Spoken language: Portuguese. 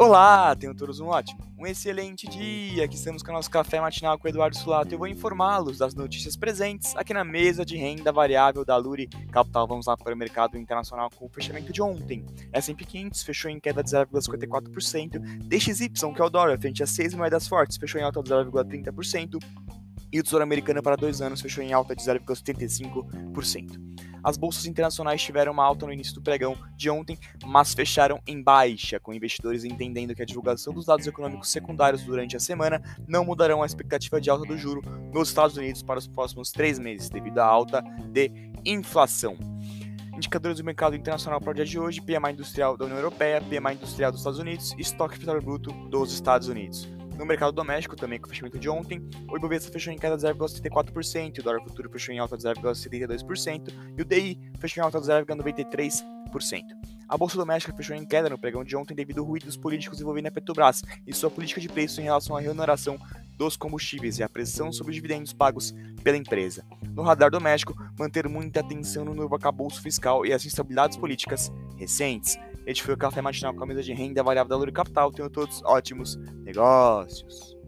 Olá, tenham todos um ótimo, um excelente dia. Aqui estamos com o nosso café matinal com o Eduardo Sulato. Eu vou informá-los das notícias presentes aqui na mesa de renda variável da Luri Capital. Vamos lá para o mercado internacional com o fechamento de ontem. S&P 500 fechou em queda de 0,54%. DXY, que é o dólar, frente a 6 moedas fortes, fechou em alta de 0,30%. E o Tesouro Americano para dois anos fechou em alta de 0,75%. As bolsas internacionais tiveram uma alta no início do pregão de ontem, mas fecharam em baixa, com investidores entendendo que a divulgação dos dados econômicos secundários durante a semana não mudarão a expectativa de alta do juro nos Estados Unidos para os próximos três meses, devido à alta de inflação. Indicadores do mercado internacional para o dia de hoje: PMI industrial da União Europeia, PMI industrial dos Estados Unidos estoque petróleo bruto dos Estados Unidos. No mercado doméstico, também com o fechamento de ontem, o Ibovespa fechou em queda de 0,74%, o dólar futuro fechou em alta de 0,72% e o DI fechou em alta de 0,93%. A bolsa doméstica fechou em queda no pregão de ontem devido a ruídos políticos envolvendo a Petrobras e sua política de preços em relação à remuneração dos combustíveis e a pressão sobre os dividendos pagos pela empresa. No radar doméstico, manter muita atenção no novo acabouço fiscal e as instabilidades políticas recentes. Este foi o Café Matinal com a mesa de renda variável da Lura Capital. Tenham todos ótimos negócios.